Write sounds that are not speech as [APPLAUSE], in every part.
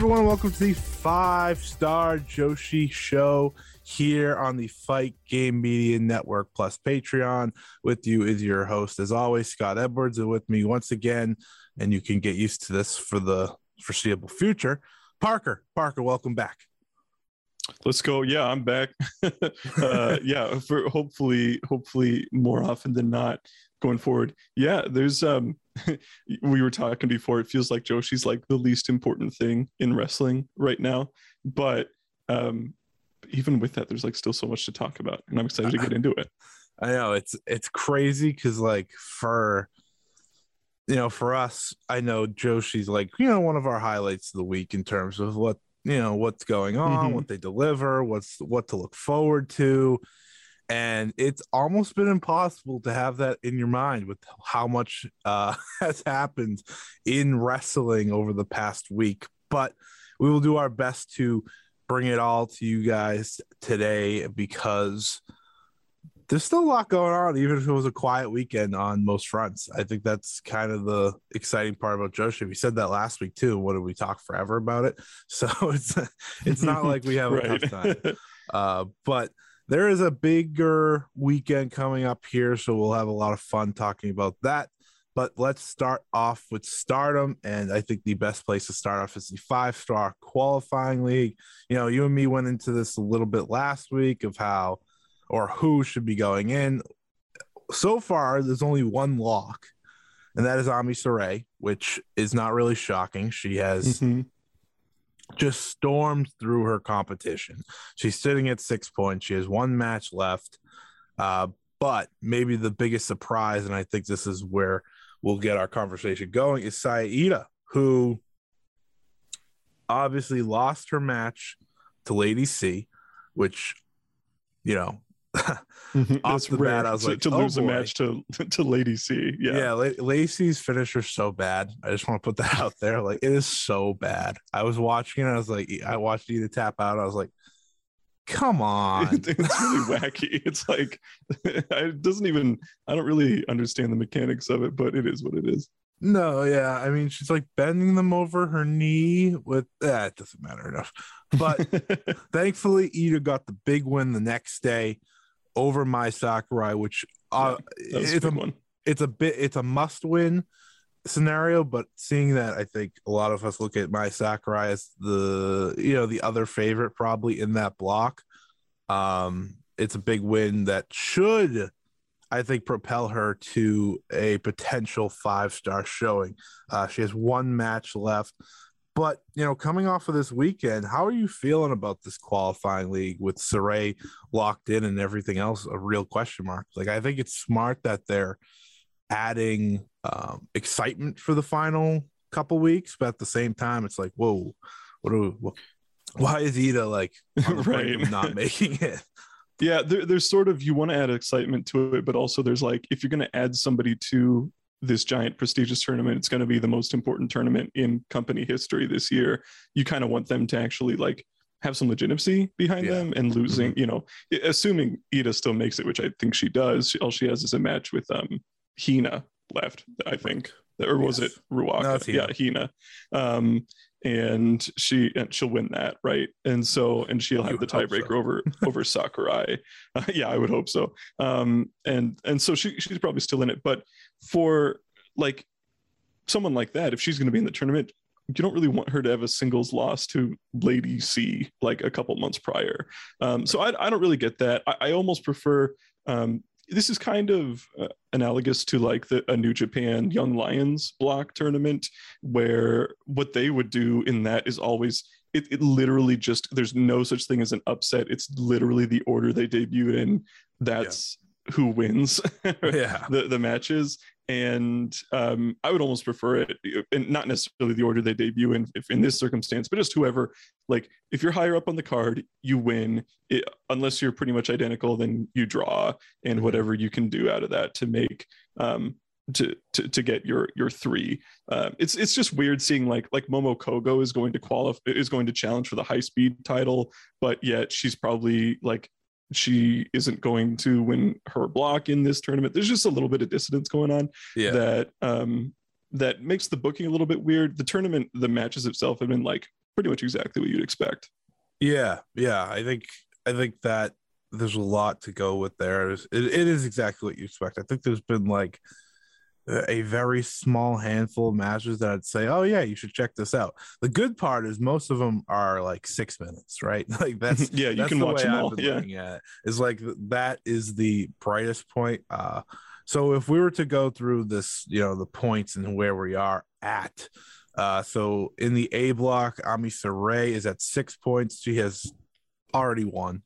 Everyone. Welcome to the Five Star Joshi Show here on the Fight Game Media Network plus Patreon. With you is your host, as always, Scott Edwards, and with me once again, and you can get used to this for the foreseeable future. Parker, Parker, welcome back. Let's go. Yeah, I'm back. [LAUGHS] uh, yeah, for hopefully, hopefully more often than not going forward. Yeah, there's um [LAUGHS] we were talking before it feels like joshi's like the least important thing in wrestling right now but um even with that there's like still so much to talk about and i'm excited to get into it [LAUGHS] i know it's it's crazy because like for you know for us i know joshi's like you know one of our highlights of the week in terms of what you know what's going on Mhm. what they deliver what's what to look forward to and it's almost been impossible to have that in your mind with how much uh, [LAUGHS] has happened in wrestling over the past week. But we will do our best to bring it all to you guys today because there's still a lot going on, even if it was a quiet weekend on most fronts. I think that's kind of the exciting part about Joshi. We said that last week too. What did we talk forever about it? [LAUGHS] So it's it's not like we have a [LAUGHS] right tough time. Uh, but there is a bigger weekend coming up here, so we'll have a lot of fun talking about that. But let's start off with stardom. And I think the best place to start off is the five star qualifying league. You know, you and me went into this a little bit last week of how or who should be going in. So far, there's only one lock, and that is Ami Sourei, which is not really shocking. She has Mhm. Just stormed through her competition. She's sitting at six points. She has one match left. Uh, but maybe the biggest surprise, and I think this is where we'll get our conversation going, is Saida, who obviously lost her match to Lady C, which, you know, Mhm. [LAUGHS] Off the rare bat, I was to, like, to oh, lose a match to [LAUGHS] to Lady C. yeah, Yeah. La- Lacey's finisher so bad. I just want to put that [LAUGHS] out there. Like it is so bad. I was watching it. I was like, I watched Iida tap out. I was like, come on. It- it's really wacky. It's like it doesn't even. I don't really understand the mechanics of it, but it is what it is. No, yeah. I mean, she's like bending them over her knee with that. it doesn't matter enough. But thankfully, Iida got the big win the next day over Mai Sakurai, which uh, a it's a one. it's a bit it's a must win scenario. But seeing that, I think a lot of us look at Mai Sakurai as the you know the other favorite probably in that block. Um, it's a big win that should. I think propel her to a potential five star showing. Uh, she has one match left. But you know, coming off of this weekend, how are you feeling about this qualifying league with Sourei locked in and everything else a real question mark? Like, I think it's smart that they're adding um, excitement for the final couple weeks, but at the same time, it's like, whoa, what do we, why is Iida like [LAUGHS] on the brink of Right. not [LAUGHS] making it? Yeah, there, there's sort of you want to add excitement to it, but also there's like if you're going to add somebody to this giant prestigious tournament, it's going to be the most important tournament in company history this year. You kind of want them to actually like have some legitimacy behind Yeah. them and losing, you know, assuming Iida still makes it, which I think she does. All she has is a match with um Hina left, I think. Or was Yes. it Ruaka? No, it's yeah, Hina. Um, and she and she'll win that, right? And so and she'll have the tiebreaker so. over over Sakurai. Uh, [LAUGHS] yeah, I would hope so. Um, and and so she she's probably still in it, but for like someone like that, if she's going to be in the tournament, you don't really want her to have a singles loss to Lady C like a couple months prior. Um, so I, I don't really get that. I, I almost prefer. Um, this is kind of uh, analogous to like the a New Japan Young Lions block tournament, where what they would do in that is always it, it literally just there's no such thing as an upset. It's literally the order they debuted in. That's who wins. [LAUGHS] Yeah. the the matches and um, I would almost prefer it, and not necessarily the order they debut in, if in this circumstance, but just whoever. Like, if you're higher up on the card, you win. It, unless you're pretty much identical, then you draw, and Mhm. whatever you can do out of that to make um, to, to to get your your three. Um, it's it's just weird seeing like like Momo Kogo is going to qualify is going to challenge for the high speed title, but yet she's probably like she isn't going to win her block in this tournament. There's just a little bit of dissonance going on Yeah. that um that makes the booking a little bit weird. The tournament, the matches itself have been like pretty much exactly what you'd expect. Yeah, yeah. I think I think that there's a lot to go with there. It, it is exactly what you expect. I think there's been like a very small handful of matches that I'd say, oh yeah, you should check this out. The good part is most of them are like six minutes, right? [LAUGHS] Like that's [LAUGHS] Yeah, you that's can watch them I've all, yeah. looking at it. Is like that is the brightest point. Uh, so if we were to go through this, you know, the points and where we are at. Uh, so in the A block, Ami Sourei is at six points. She has already won.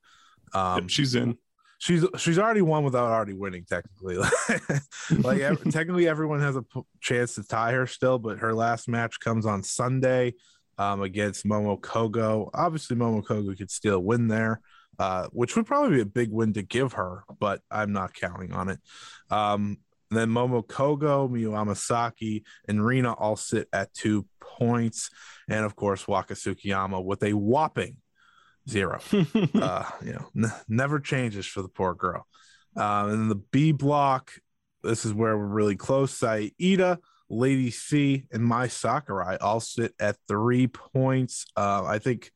Um, Yep, she's in. She's she's already won without already winning technically. [LAUGHS] like [LAUGHS] technically, everyone has a p- chance to tie her still, but her last match comes on Sunday um, against Momo Kogo. Obviously, Momo Kogo could still win there, uh, which would probably be a big win to give her, but I'm not counting on it. Um, then Momo Kogo, Miyu Amasaki, and Rina all sit at two points, and of course Waka Tsukiyama with a whopping zero [LAUGHS] uh, you know, n- never changes for the poor girl. Um, and the B block, this is where we're really close. Saida, Lady C, and Mai Sakurai all sit at three points. Uh, I think,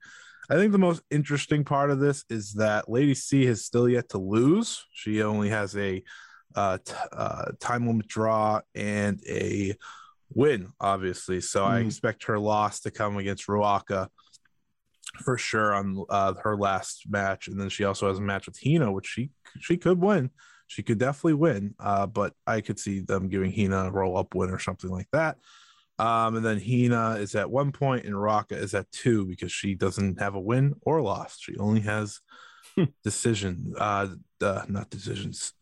I think the most interesting part of this is that Lady C has still yet to lose. She only has a uh, t- uh, time limit draw and a win, obviously. So I Mhm. expect her loss to come against Ruaka for sure on uh, her last match, and then she also has a match with Hina, which she she could win. She could definitely win, uh, but I could see them giving Hina a roll up win or something like that. Um, and then Hina is at one point, and Ruaka is at two because she doesn't have a win or loss. She only has decision, uh, uh, not decisions,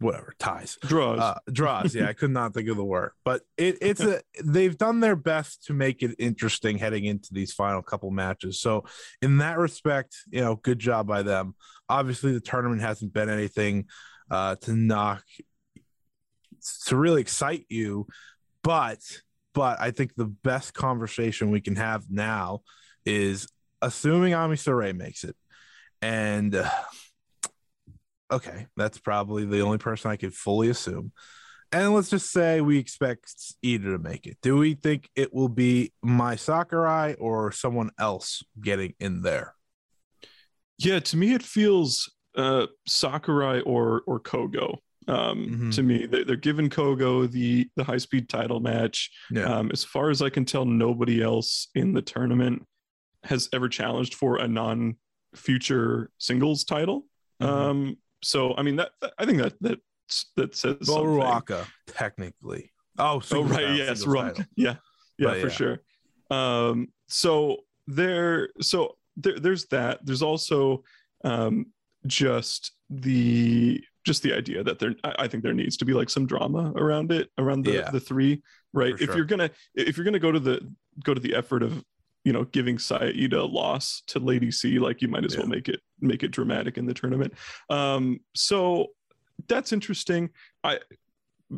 whatever ties Draws. uh, draws. Yeah, I could not think of the word, but it, it's a they've done their best to make it interesting heading into these final couple matches. So in that respect, you know, good job by them. Obviously, the tournament hasn't been anything uh, to knock to really excite you, but but I think the best conversation we can have now is assuming Ami Sourei makes it, and. Uh, okay, that's probably the only person I could fully assume. And let's just say we expect Iida to make it. Do we think it will be Mai Sakurai or someone else getting in there? yeah, to me it feels uh Sakurai or or Kogo. Um, Mhm. to me, they, they're giving Kogo the the high speed title match. Yeah. Um, as far as I can tell, nobody else in the tournament has ever challenged for a non future singles title. Mhm. Um, so I mean that, that- I think that that that says something. Ruaka, technically. Oh, Oh right, title, yes, title. Yeah, yeah, But for yeah. sure. Um, so there, so there, there's that. There's also um, just the just the idea that there. I, think there needs to be like some drama around it, around the Yeah. the three. Right. If you're gonna if you're gonna go to the go to the effort of you know giving Saida a loss to Lady C, like you might as well make it make it dramatic in the tournament. Um, so that's interesting. I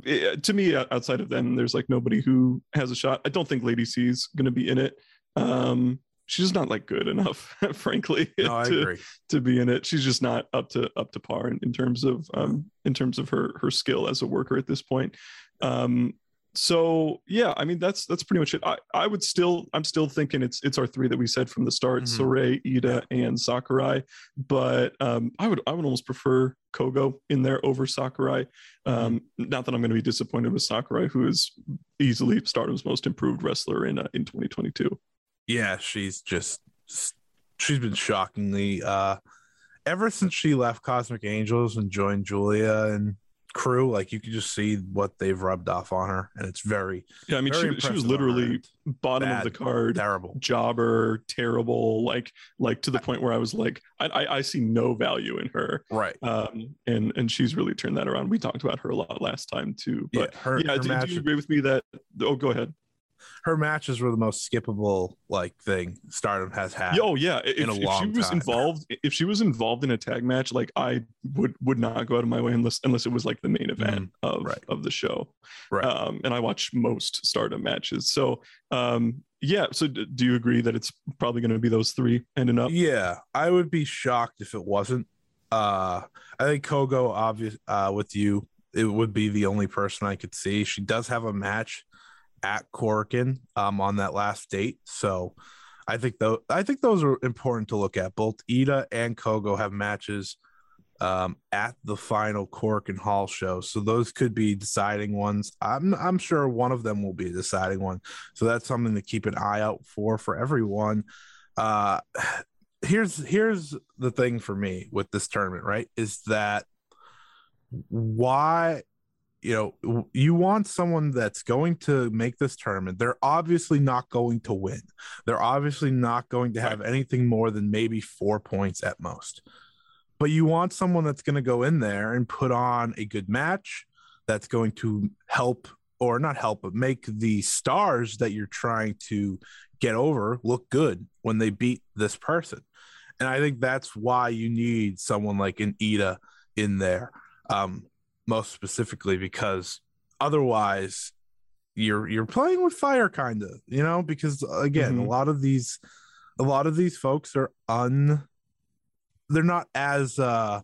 eh, to me outside of them there's like nobody who has a shot i don't think lady c is going to be in it um she's not like good enough [LAUGHS] frankly No, I to, agree. to be in it she's just not up to up to par in, in terms of um in terms of her her skill as a worker at this point um so yeah, I mean that's that's pretty much it. I, I would still I'm still thinking it's it's our three that we said from the start: Mhm. Sourei, Iida, and Sakurai. But um, I would I would almost prefer Kogo in there over Sakurai. Um, Not that I'm going to be disappointed with Sakurai, who is easily Stardom's most improved wrestler in uh, in 2022. Yeah, she's just she's been shockingly uh ever since she left Cosmic Angels and joined Giulia and crew, like you can just see what they've rubbed off on her, and it's very Yeah, I mean she, she was impressive on her literally bottom Bad. of the card. terrible. jobber terrible like like to the point where i was like i i, I see no value in her Right. um and and she's really turned that around we talked about her a lot last time too but yeah, her, yeah, her do, do you agree with me that oh go ahead her matches were the most skippable like thing Stardom has had. oh yeah if, in a if she was time. involved if she was involved in a tag match like i would would not go out of my way unless unless it was like the main event of Mm, right. of the show Right. um and i watch most stardom matches so um yeah so d- do you agree that it's probably going to be those three ending up Yeah, I would be shocked if it wasn't. Uh I think Kogo obvious uh with you, it would be the only person I could see. She does have a match at Korakuen um on that last date. So I think though I think those are important to look at. Both Iida and Kogo have matches um at the final Korakuen Hall show. So those could be deciding ones. I'm I'm sure one of them will be a deciding one. So that's something to keep an eye out for for everyone. Uh here's here's the thing for me with this tournament, right? Is that why you know you want someone that's going to make this tournament they're obviously not going to win. They're obviously not going to have anything more than maybe four points at most. But you want someone that's going to go in there and put on a good match that's going to help or not help but make the stars that you're trying to get over look good when they beat this person. And i think that's why you need someone like an iida in there. Um most specifically because otherwise you're you're playing with fire kind of you know because again Mhm. a lot of these a lot of these folks are un they're not as uh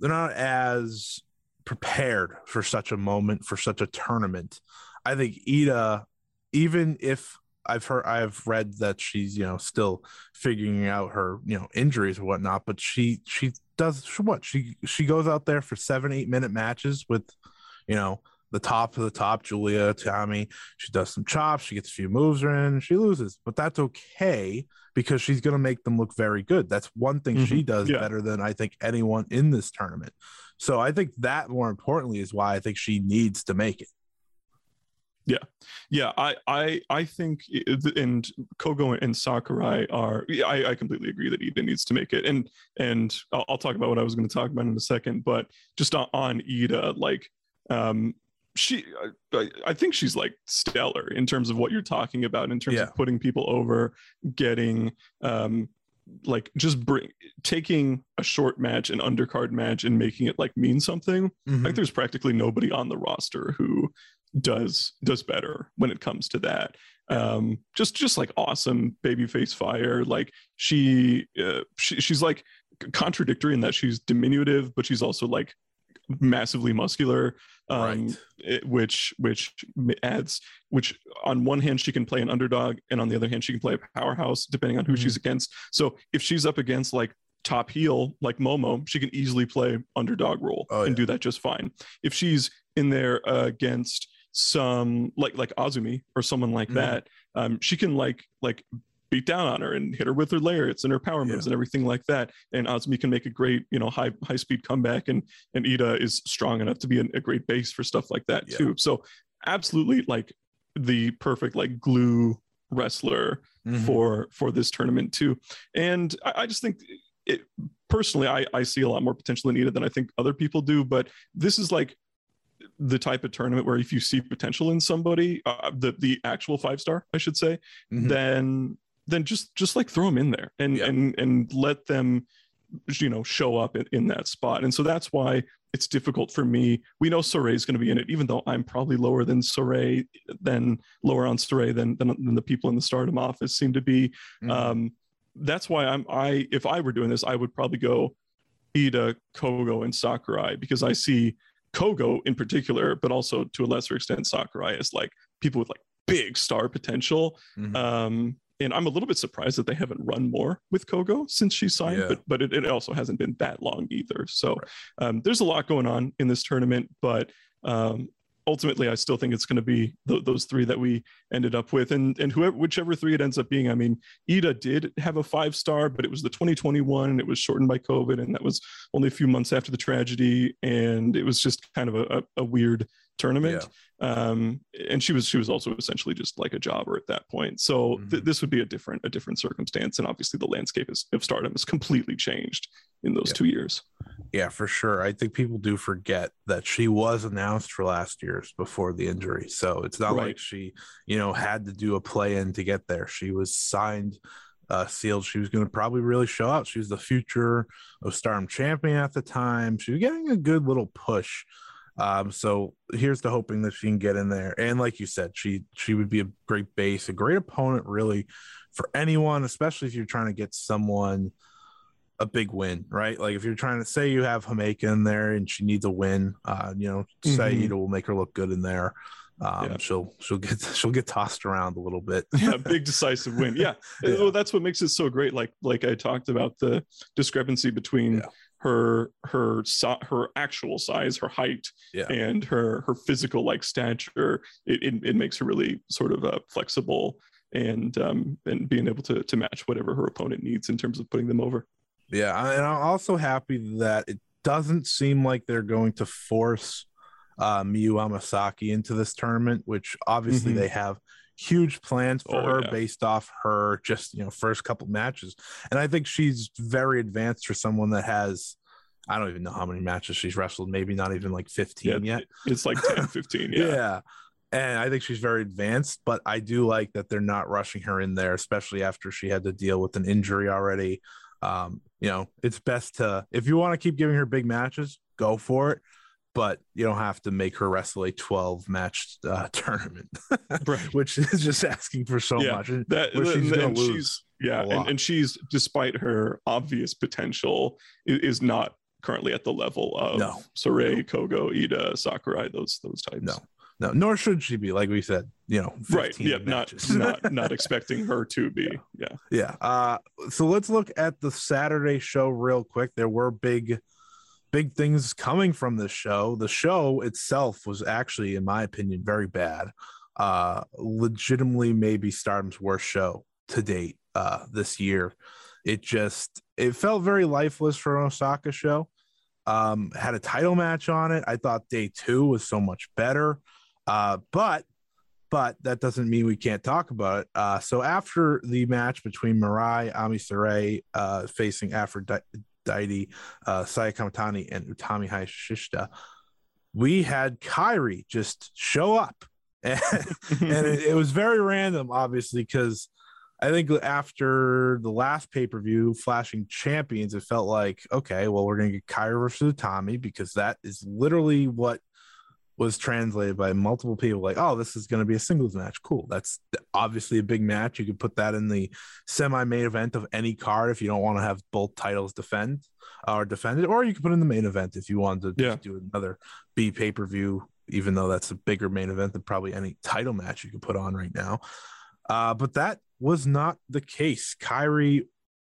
they're not as prepared for such a moment for such a tournament i think iida even if i've heard i've read that she's you know still figuring out her you know injuries and whatnot but she she does she, what she she goes out there for seven eight minute matches with you know the top of the top giulia tommy she does some chops she gets a few moves in she loses. But that's okay because she's going to make them look very good. That's one thing she Mhm. does Yeah. better than i think anyone in this tournament. So i think that more importantly is why i think she needs to make it yeah yeah. i i i think it- and kogo and sakurai are yeah, I, I completely agree that iida needs to make it and and i'll, I'll talk about what i was going to talk about in a second but just on, on iida like um she I, I think she's like stellar in terms of what you're talking about in terms Yeah. of putting people over getting um like just bring taking a short match an undercard match and making it like mean something Mm-hmm. like there's practically nobody on the roster who does does better when it comes to that um just just like awesome babyface fire like she, uh, she she's like contradictory in that she's diminutive but she's also like massively muscular um Right. it- which which adds which on one hand she can play an underdog and on the other hand she can play a powerhouse depending on who Mm-hmm. she's against so if she's up against like top heel like momo she can easily play underdog role Oh, and yeah. do that just fine if she's in there uh, against some like like azumi or someone like Mhm. that um she can like like beat down on her and hit her with her lariats and her power moves Yeah. and everything like that and azumi can make a great you know high high speed comeback and and iida is strong enough to be a, a great base for stuff like that Yeah. too so absolutely like the perfect like glue wrestler Mhm. for for this tournament too and i, I just think it personally I, I see a lot more potential in iida than i think other people do but this is like the type of tournament where if you see potential in somebody uh, the the actual five star i should say Mhm. then then just just like throw them in there and Yeah. and and let them you know show up in, in that spot and so that's why it's difficult for me we know Sourei is going to be in it even though i'm probably lower than Sourei than lower on Sourei than, than than the people in the stardom office seem to be Mhm. um that's why i'm i if i were doing this i would probably go iida kogo and sakurai because i see Kogo in particular, but also to a lesser extent Sakurai is like people with like big star potential. Mm-hmm. Um, and I'm a little bit surprised that they haven't run more with Kogo since she signed, yeah. but but it, it, also hasn't been that long either. So right. um, there's a lot going on in this tournament, but um, ultimately, I still think it's going to be th- those three that we ended up with, and and whoever whichever three it ends up being. I mean, Iida did have a five star, but it was the 2021, and it was shortened by COVID, and that was only a few months after the tragedy, and it was just kind of a, a, a weird tournament. Yeah. Um, and she was she was also essentially just like a jobber at that point. So mm-hmm. th- this would be a different a different circumstance, and obviously the landscape is, of Stardom has completely changed in those yeah. two years. Yeah, for sure. I think people do forget that she was announced for last year's before the injury, so it's not right. like she you know had to do a play in to get there. She was signed. Uh, sealed she was going to probably really show out. She was the future of Stardom champion at the time. She was getting a good little push um, so here's the hoping that she can get in there. And like you said, she she would be a great base, a great opponent, really, for anyone, especially if you're trying to get someone a big win, right? Like if you're trying to say you have Himeka in there and she needs a win, uh, you know, mm-hmm. Saida will make her look good in there. Um, yeah. she'll she'll get [LAUGHS] she'll get tossed around a little bit. yeah, [LAUGHS] big decisive win. Yeah. yeah. Well, that's what makes it so great. Like like I talked about the discrepancy between yeah her her her actual size, her height, yeah. and her her physical like stature, it, it, it makes her really sort of uh, flexible and um, and being able to to match whatever her opponent needs in terms of putting them over. Yeah, and I'm also happy that it doesn't seem like they're going to force uh, Miyu Amasaki into this tournament, which obviously mm-hmm. they have huge plans for oh, her yeah. based off her just you know first couple matches. And i think she's very advanced for someone that has i don't even know how many matches she's wrestled maybe not even like 15 yeah, yet. it's like 10 [LAUGHS] 15 yeah. Yeah. And i think she's very advanced but i do like that they're not rushing her in there especially after she had to deal with an injury already. Um, you know it's best to if you want to keep giving her big matches go for it but you don't have to make her wrestle a 12 match uh, [LAUGHS] tournament, right. which is just asking for so yeah, much. That, she's and she's, yeah, and, and, she's, despite her obvious potential, is not currently at the level of no. No. Kogo, Iida, Sakurai, those those types. No, no, nor should she be. Like we said, you know, right? Yeah, matches. not not [LAUGHS] not expecting her to be. Yeah, yeah. Uh, so let's look at the Saturday show real quick. There were big big things coming from this show. The show itself was actually, in my opinion, very bad. Uh, legitimately, maybe Stardom's worst show to date uh, this year. It just it felt very lifeless for an Osaka show. Um, had a title match on it. I thought day two was so much better. Uh, but but that doesn't mean we can't talk about it. Uh, so after the match between Mirai Ami Sourei uh, facing Aphrodite, Daidi, uh, Saya Kamitani, and Utami Hayashishita, we had Kairi just show up. [LAUGHS] And, and it, it, was very random, obviously, because I think after the last pay per view, Flashing Champions, it felt like, okay, well, we're going to get Kairi versus Utami because that is literally what was translated by multiple people like, oh, this is going to be a singles match. Cool. That's obviously a big match. You could put that in the semi main event of any card if you don't want to have both titles defend or defended, or you could put in the main event if you wanted to yeah. do another B pay per view, even though that's a bigger main event than probably any title match you could put on right now. Uh, but that was not the case. Kairi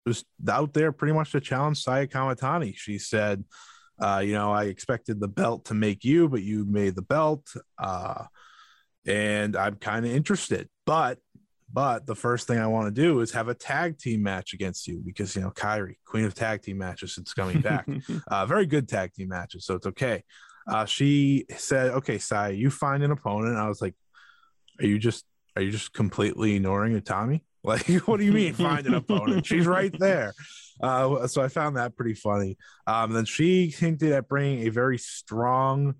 was out there pretty much to challenge Saya Kamitani. She said, uh, you know, I expected the belt to make you, but you made the belt. Uh, and I'm kind of interested. But but the first thing I want to do is have a tag team match against you because you know Kairi, queen of tag team matches, it's coming back. [LAUGHS] uh, very good tag team matches, so it's okay. Uh, she said, "Okay, Sai, you find an opponent." I was like, "Are you just are you just completely ignoring Utami? [LAUGHS] Like, what do you mean find an opponent? [LAUGHS] She's right there." Uh, so I found that pretty funny. Um, then she hinted at bringing a very strong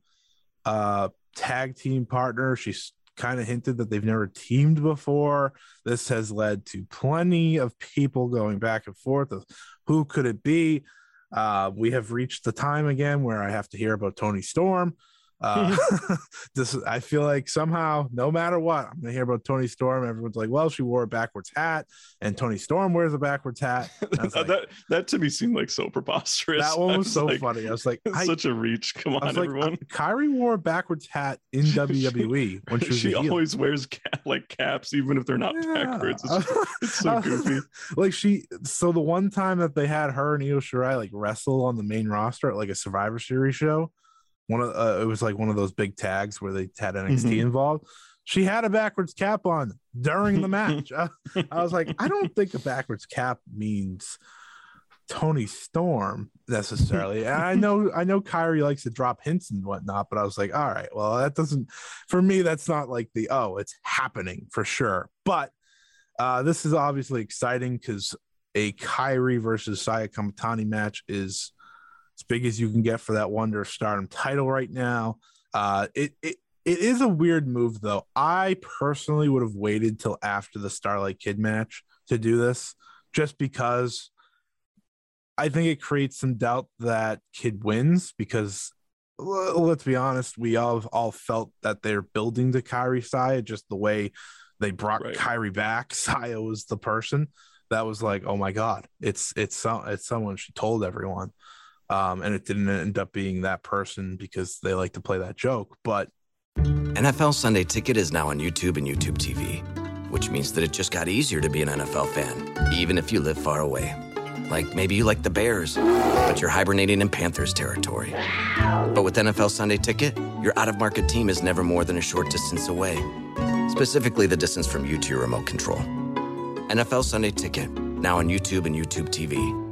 uh, tag team partner. She's kind of hinted that they've never teamed before. This has led to plenty of people going back and forth of who could it be. Uh, we have reached the time again where I have to hear about Toni Storm. Uh, [LAUGHS] [LAUGHS] this I feel like somehow, no matter what, I'm gonna hear about Toni Storm. Everyone's like, "Well, she wore a backwards hat, and Toni Storm wears a backwards hat." [LAUGHS] Like, that that to me seemed like so preposterous. That one was, was so like, funny. I was like, I, "Such a reach!" Come on, everyone. Like, Kairi wore a backwards hat in WWE when she she always wears cap, like caps, even if they're not yeah. backwards. It's, it's so goofy. like she, so the one time that they had her and Io Shirai like wrestle on the main roster at like a Survivor Series show one of uh, it was like one of those big tags where they had NXT mm-hmm. involved. She had a backwards cap on during the match. [LAUGHS] I, I was like, I don't think a backwards cap means Toni Storm necessarily. And I know I know Kairi likes to drop hints and whatnot, but I was like, all right, well, that doesn't for me, that's not like the oh, it's happening for sure. But uh this is obviously exciting because a Kairi versus Saya Kamitani match is as big as you can get for that Wonder Stardom title right now. Uh, it, it it is a weird move though. I personally would have waited till after the Starlight Kid match to do this, just because I think it creates some doubt that Kid wins because let's be honest, we all all felt that they're building to Kairi Saya just the way they brought right. Kairi back. [LAUGHS] Saya was the person that was like, oh my god, it's it's some it's someone she told everyone um, and it didn't end up being that person because they like to play that joke. But NFL Sunday Ticket is now on YouTube and YouTube TV, which means that it just got easier to be an NFL fan, even if you live far away. Like maybe you like the Bears, but you're hibernating in Panthers territory. But with NFL Sunday Ticket, your out of market team is never more than a short distance away, specifically the distance from you to your remote control. NFL Sunday Ticket, now on YouTube and YouTube TV.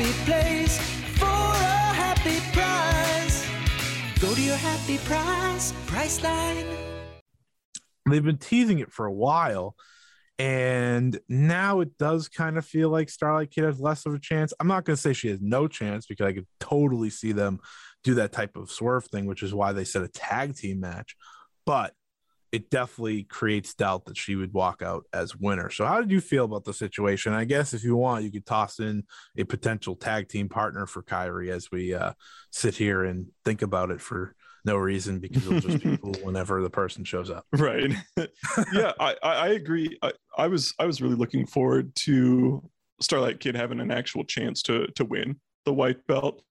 happy place for a happy price. Go to your happy price, Priceline. They've been teasing it for a while, and now it does kind of feel like Starlight Kid has less of a chance. I'm not going to say she has no chance because I could totally see them do that type of swerve thing, which is why they said a tag team match. But it definitely creates doubt that she would walk out as winner. So, how did you feel about the situation? I guess if you want, you could toss in a potential tag team partner for Kairi as we uh, sit here and think about it for no reason because it'll just be [LAUGHS] cool whenever the person shows up. Right. [LAUGHS] yeah, I, I agree. I, I was I was really looking forward to Starlight Kid having an actual chance to to win the white belt.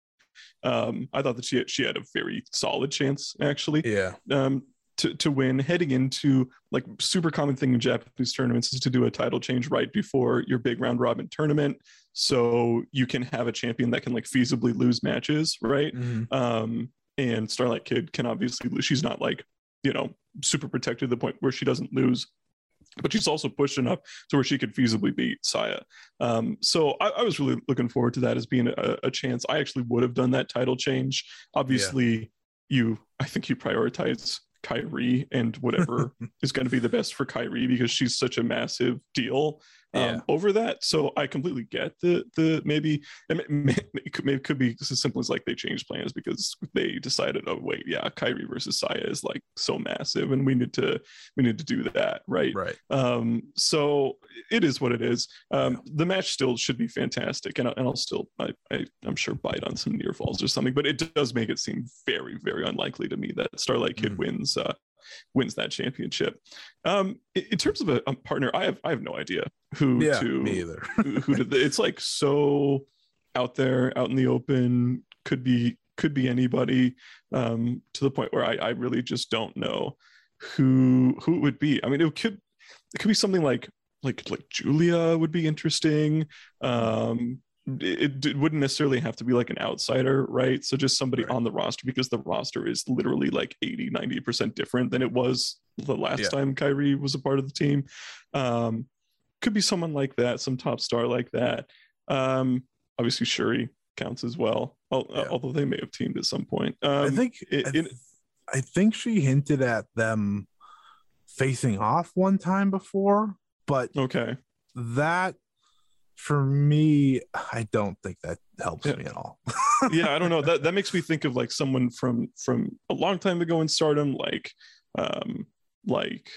Um, I thought that she had, she had a very solid chance actually. Yeah. Um, to, to win heading into like super common thing in Japanese tournaments is to do a title change right before your big round robin tournament. So you can have a champion that can like feasibly lose matches, right? Mm-hmm. Um, and Starlight Kid can obviously lose. She's not like, you know, super protected to the point where she doesn't lose but she's also pushed enough to where she could feasibly beat Saya. Um, so I, I, was really looking forward to that as being a, a, chance. I actually would have done that title change. Obviously, yeah. you, I think you prioritize Kairi and whatever [LAUGHS] is going to be the best for Kairi because she's such a massive deal um, over that. So I completely get the the maybe it could, maybe it could be as simple as like they changed plans because they decided, oh wait, yeah, Kairi versus Saya is like so massive, and we need to we need to do that, right? Right. Um, so it is what it is. Um, yeah. The match still should be fantastic, and, and I'll still I, I am sure bite on some near falls or something, but it does make it seem very very unlikely to me that Starlight Kid mm. wins uh, wins that championship. Um, in, terms of a, a, partner, I have I have no idea who yeah, to me either. [LAUGHS] who, who to, it's like so out there, out in the open. Could be could be anybody. Um, to the point where I, I really just don't know who who it would be. I mean, it could it could be something like like like Giulia would be interesting. Um, it, it, wouldn't necessarily have to be like an outsider, right? So just somebody right. on the roster because the roster is literally like 80, 90% different than it was the last yeah. time Kairi was a part of the team. Um, could be someone like that, some top star like that. Um, obviously, Syuri counts as well, yeah. although they may have teamed at some point. Um, I think it, I, th- I think she hinted at them facing off one time before, but Okay. that for me, I don't think that helps Yeah. me at all. [LAUGHS] yeah, I don't know. That that makes me think of like someone from from a long time ago in Stardom, like um like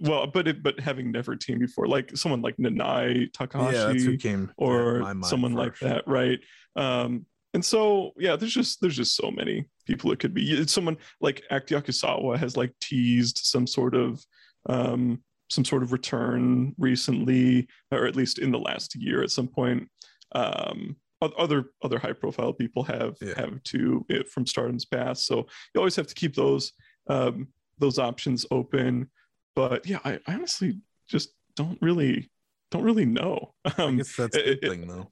well, but it, but having never teamed before, like someone like Nanae Takahashi, yeah, that's who came or someone like that, right? Um, and so yeah, there's just there's just so many people it could be. It's someone like Act Yasukawa has like teased some sort of um some sort of return recently, or at least in the last year at some point. Um, other other high profile people have Yeah. have to it from Stardom's past, so you always have to keep those um, those options open. But yeah, I, I honestly just don't really don't really know. I Um, guess that's a good it- thing though.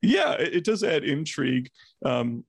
yeah it, it does add intrigue um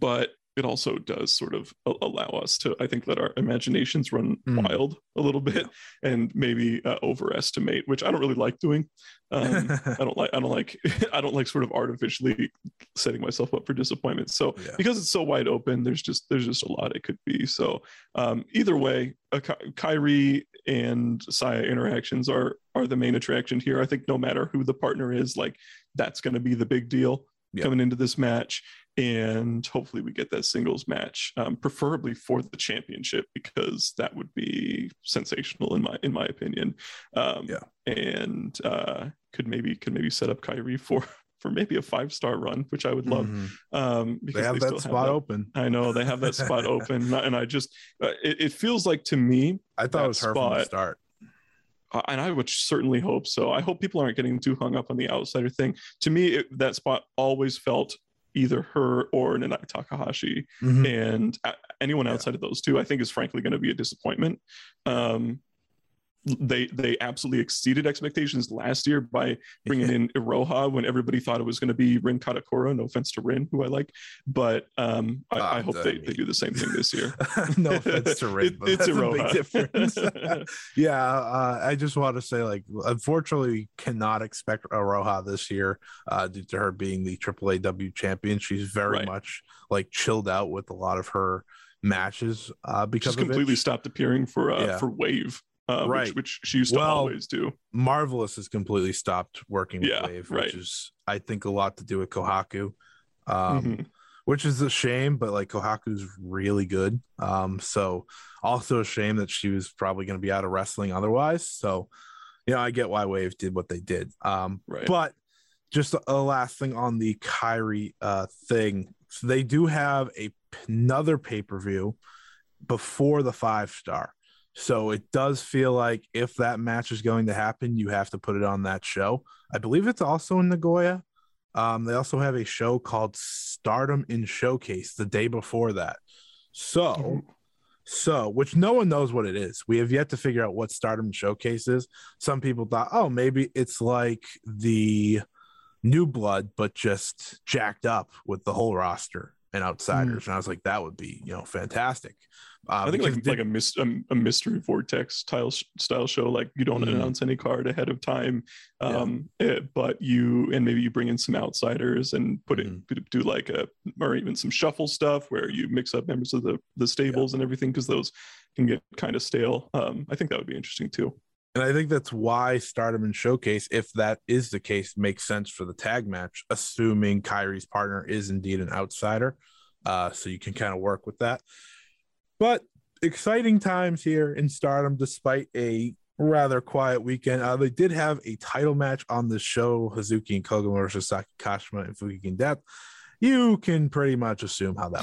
but it also does sort of allow us to i think let our imaginations run Mm. wild a little bit and maybe uh, overestimate which i don't really like doing. Um [LAUGHS] i don't like i don't like [LAUGHS] i don't like sort of artificially setting myself up for disappointment. So Yeah. because it's so wide open there's just there's just a lot it could be. So um either way Ky- kairi and saya interactions are are the main attraction here. I think no matter who the partner is like that's going to be the big deal coming into this match and hopefully we get that singles match um, preferably for the championship because that would be sensational in my in my opinion um, Yeah. and uh, could maybe could maybe set up Kairi for [LAUGHS] for maybe a five star run which I would love Mhm. um, They because have still that spot that- open. I know they have that spot [LAUGHS] open and I just uh, it, it feels like to me I thought it was her from the start. uh, and I would certainly hope so. I hope people aren't getting too hung up on the outsider thing. To me, it, that spot always felt either her or Nanae Takahashi, Mhm. and anyone Yeah. outside of those two, I think, is frankly going to be a disappointment. Um, they they absolutely exceeded expectations last year by bringing in Iroha when everybody thought it was going to be Rin Kadokura. No offense to Rin, who I like, but um, I, Ah, I hope they, they do the same thing this year. [LAUGHS] no offense to Rin, It- but it's Iroha. big difference. [LAUGHS] [LAUGHS] yeah, uh, I just want to say, like, unfortunately, we cannot expect Aroha this year uh, due to her being the AAAW champion. She's very Right. much like chilled out with a lot of her matches uh, because of completely it. stopped appearing for uh, Yeah. for Wave, uh, Right. which, which she used to always do. Marvelous has completely stopped working with Yeah, Wave, right. which is I think a lot to do with Kohaku. Um, Mhm. which is a shame, but like Kohaku's really good. Um, so also a shame that she was probably going to be out of wrestling otherwise. So, you know, I get why Wave did what they did. Um, Right. but just a, a last thing on the Kairi uh thing. So they do have a another pay per view before the five star. So it does feel like if that match is going to happen, you have to put it on that show. I believe it's also in Nagoya. Um, they also have a show called Stardom in Showcase the day before that. So, so which no one knows what it is. We have yet to figure out what Stardom Showcase is. Some people thought, oh, maybe it's like the new blood, but just jacked up with the whole roster and outsiders. And I was like, that would be, you know, fantastic. Uh, I think like did- like a, mis- a a mystery vortex style style show. Like you don't Mhm. announce any card ahead of time, Yeah. um, eh, but you and maybe you bring in some outsiders and put Mm-hmm. it do like a or even some shuffle stuff where you mix up members of the the stables and everything because those can get kind of stale. Um, I think that would be interesting too. And I think that's why Stardom and Showcase, if that is the case, makes sense for the tag match, assuming Kairi's partner is indeed an outsider. Uh, so you can kind of work with that. But exciting times here in Stardom, despite a rather quiet weekend. Uh, they did have a title match on the show Hazuki and Koguma versus Saki Kashima and Fukigen Death. You can pretty much assume how that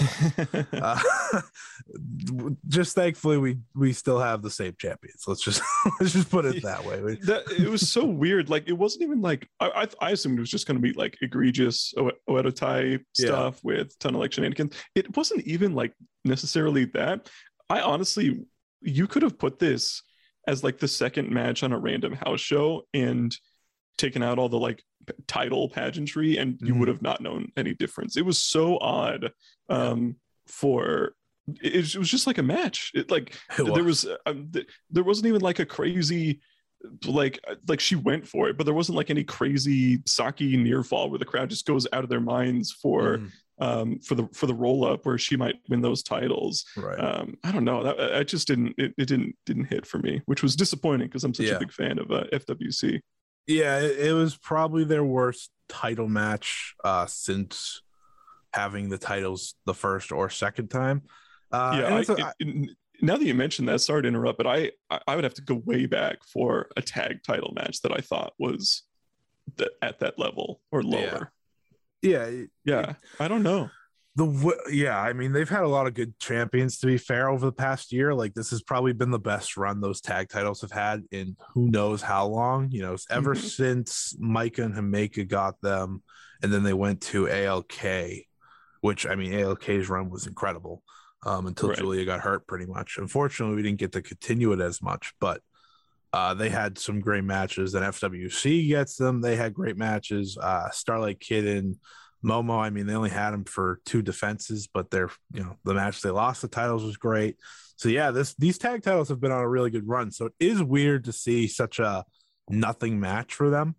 went. [LAUGHS] Uh, [LAUGHS] just thankfully, we we still have the same champions. Let's just [LAUGHS] let's just put it that way. That it was so weird. Like it wasn't even like I I, I assumed it was just going to be like egregious O- Oedo Tai Yeah. stuff with ton of like shenanigans. It wasn't even like necessarily that. I honestly, you could have put this as like the second match on a random house show and taken out all the like title pageantry, and you would have not known any difference. It was so odd. Um, for it, it was just like a match. It like [LAUGHS] It there was. was um, th- there wasn't even like a crazy like like she went for it but there wasn't like any crazy saki near fall where the crowd just goes out of their minds for Mhm. um, for the for the roll up where she might win those titles. Right. Um, I don't know. That I just didn't it, it didn't didn't hit for me, which was disappointing because I'm such Yeah. a big fan of uh, FWC. Yeah, it, it was probably their worst title match uh, since having the titles the first or second time. Uh, yeah, and I, it's a- it- it- now that you mentioned that, sorry to interrupt, but I I- would have to go way back for a tag title match that I thought was th- at that level or lower. yeah, it- Yeah, I don't know. The yeah, I mean they've had a lot of good champions to be fair over the past year. Like this has probably been the best run those tag titles have had in who knows how long. You know, ever Mhm. since Maika and Himeka got them, and then they went to ALK, which I mean ALK's run was incredible um, until Right. Giulia got hurt. Pretty much. Unfortunately, we didn't get to continue it as much, but. Uh, they had some great matches, and FWC gets them. They had great matches. Uh, Starlight Kid and Momo, I mean, they only had him for two defenses, but they're you know the match they lost the titles was great. So yeah, this these tag titles have been on a really good run. So it is weird to see such a nothing match for them.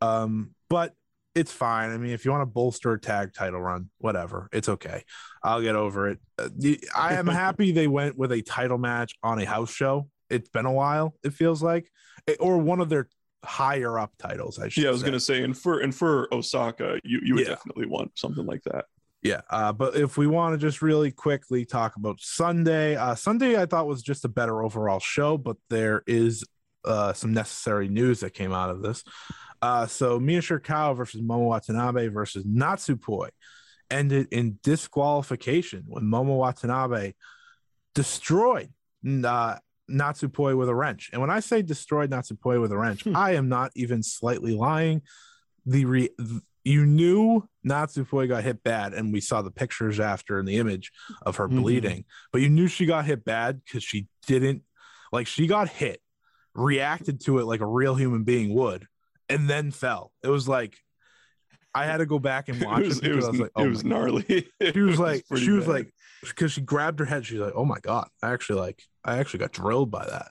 Um, but it's fine. I mean, if you want to bolster a tag title run, whatever, it's okay. I'll get over it. Uh, the- I am [LAUGHS] happy they went with a title match on a house show. It's been a while, it feels like, Eh, or one of their higher up titles. I should. Yeah, I was say. gonna say, and for and for Osaka, you you would Yeah. definitely want something like that. Yeah, uh, but if we want to just really quickly talk about Sunday, uh, Sunday I thought was just a better overall show, but there is uh, some necessary news that came out of this. Uh, so Mina Shirakawa versus Momo Watanabe versus Natsupoi ended in disqualification when Momo Watanabe destroyed uh, Natsupoi with a wrench. And when I say destroyed Natsupoi with a wrench, Hmm. I am not even slightly lying. The re- you knew Natsupoi got hit bad, and we saw the pictures after and the image of her Mhm. bleeding, but you knew she got hit bad because she didn't like she got hit, reacted to it like a real human being would, and then fell. It was like I had to go back and [LAUGHS] watch it was it it because was, I was like, oh [LAUGHS] it was gnarly. she was like pretty she was bad. like because she grabbed her head she's like oh my god i actually like i actually got drilled by that.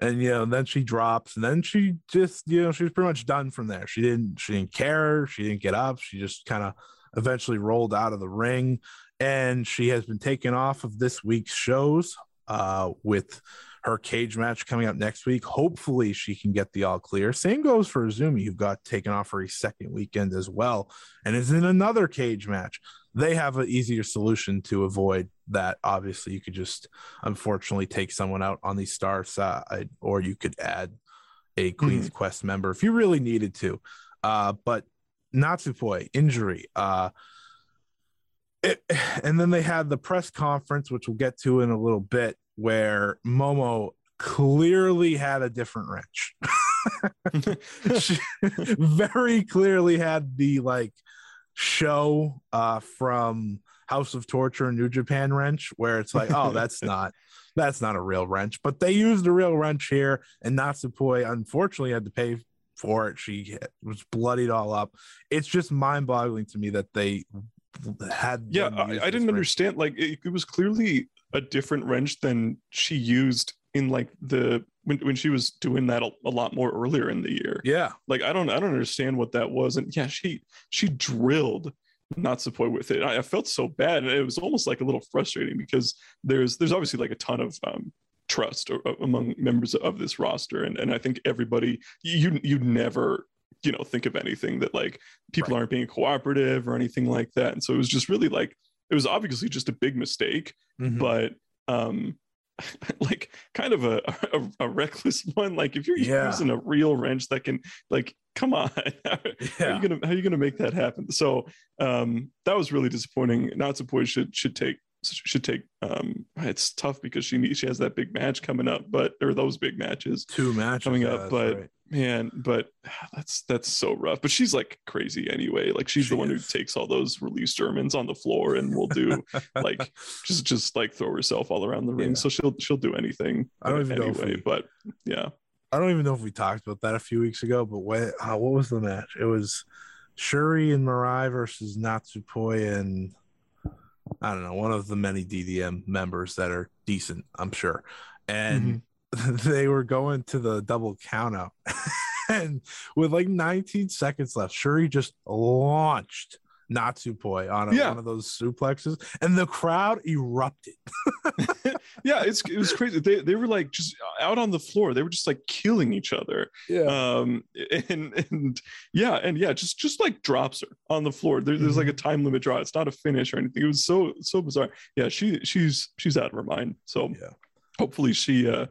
And you know then she drops and then she just you know she was pretty much done from there. She didn't she didn't care she didn't get up she just kind of eventually rolled out of the ring. And she has been taken off of this week's shows uh with her cage match coming up next week. Hopefully she can get the all clear. Same goes for Azumi who got taken off for a second weekend as well and is in another cage match they have an easier solution to avoid that. Obviously, you could just unfortunately take someone out on the star side, or you could add a Queen's Quest member if you really needed to. Uh, but Natsupoi injury. Uh, it, [SIGHS] and then they had the press conference, which we'll get to in a little bit, where Momo clearly had a different wrench. [LAUGHS] [LAUGHS] she very clearly had the like show uh from House of Torture New Japan wrench where it's like, oh, that's [LAUGHS] not that's not a real wrench. But they used a real wrench here, and Natsupoi unfortunately had to pay for it. She was bloodied all up. It's just mind-boggling to me that they had yeah, I, I didn't understand. Like it, it was clearly a different wrench than she used in like the when, when she was doing that a, a lot more earlier in the year. Yeah, Like I don't I don't understand what that was. And yeah, she she drilled Natsupoi with it. I, I felt so bad, and it was almost like a little frustrating because there's there's obviously like a ton of um, trust a- among members of this roster, and and I think everybody you you never you know think of anything that like people Right. aren't being cooperative or anything like that, and so it was just really like it was obviously just a big mistake, Mhm. but um [LAUGHS] like kind of a, [LAUGHS] a a reckless [LAUGHS] one like if you're Yeah. using a real wrench that can like come on how Yeah. are you gonna how are you gonna make that happen so um that was really disappointing not Natsupoi should should take should take um it's tough because she needs she has that big match coming up but or those big matches two matches coming up that's but right. man but that's that's so rough but she's like crazy anyway like she's She the one is. who takes all those release germans on the floor and will do [LAUGHS] like just just like throw herself all around the ring Yeah. so she'll she'll do anything I don't even know anyway we- but yeah I don't even know if we talked about that a few weeks ago, but what uh, what was the match? It was Syuri and Mirai versus Natsupoi and I don't know one of the many DDM members that are decent, I'm sure. And mm-hmm. [LAUGHS] they were going to the double count out, [LAUGHS] and with like 19 seconds left, Syuri just launched Natsupoi on a, Yeah. one of those suplexes, and the crowd erupted. [LAUGHS] yeah, it's it was crazy. They they were like just out on the floor. They were just like killing each other. Yeah. Um and and yeah, and yeah, just just like drops her on the floor. There, there's like a time limit draw. It's not a finish or anything. It was so so bizarre. Yeah, she she's she's out of her mind. So Yeah. hopefully she uh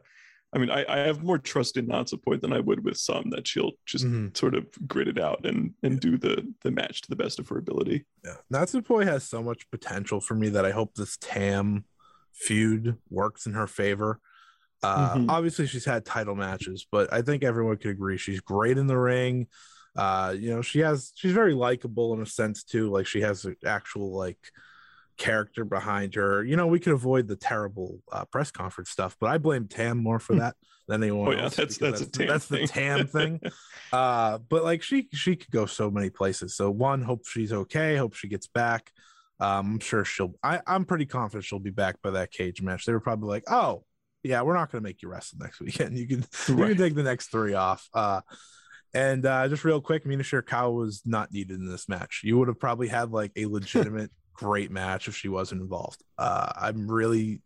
I mean, I, I have more trust in Natsupoi than I would with some that she'll just Mhm. sort of grit it out and and do the the match to the best of her ability. Yeah, Natsupoi has so much potential for me that I hope this Tam feud works in her favor. Uh, Mhm. Obviously, she's had title matches, but I think everyone could agree she's great in the ring. Uh, you know, she has she's very likable in a sense too. Like she has actual like character behind her. You know, we could avoid the terrible uh, press conference stuff, but I blame Tam more for that than anyone Hmm. Oh, yeah, else. that's- that's Tam that's the. Tam thing. [LAUGHS] Uh, but like she she could go so many places. So one, hope she's okay. Hope she gets back. Um, I'm sure she'll. I, I'm pretty confident she'll be back by that cage match. They were probably like, "Oh, yeah, we're not going to make you wrestle next weekend. [LAUGHS] You can you can take the next three off." Uh, and uh, just real quick, Mina Shirakawa was not needed in this match. You would have probably had like a [LAUGHS] legitimate great match if she wasn't involved. Uh, I'm really,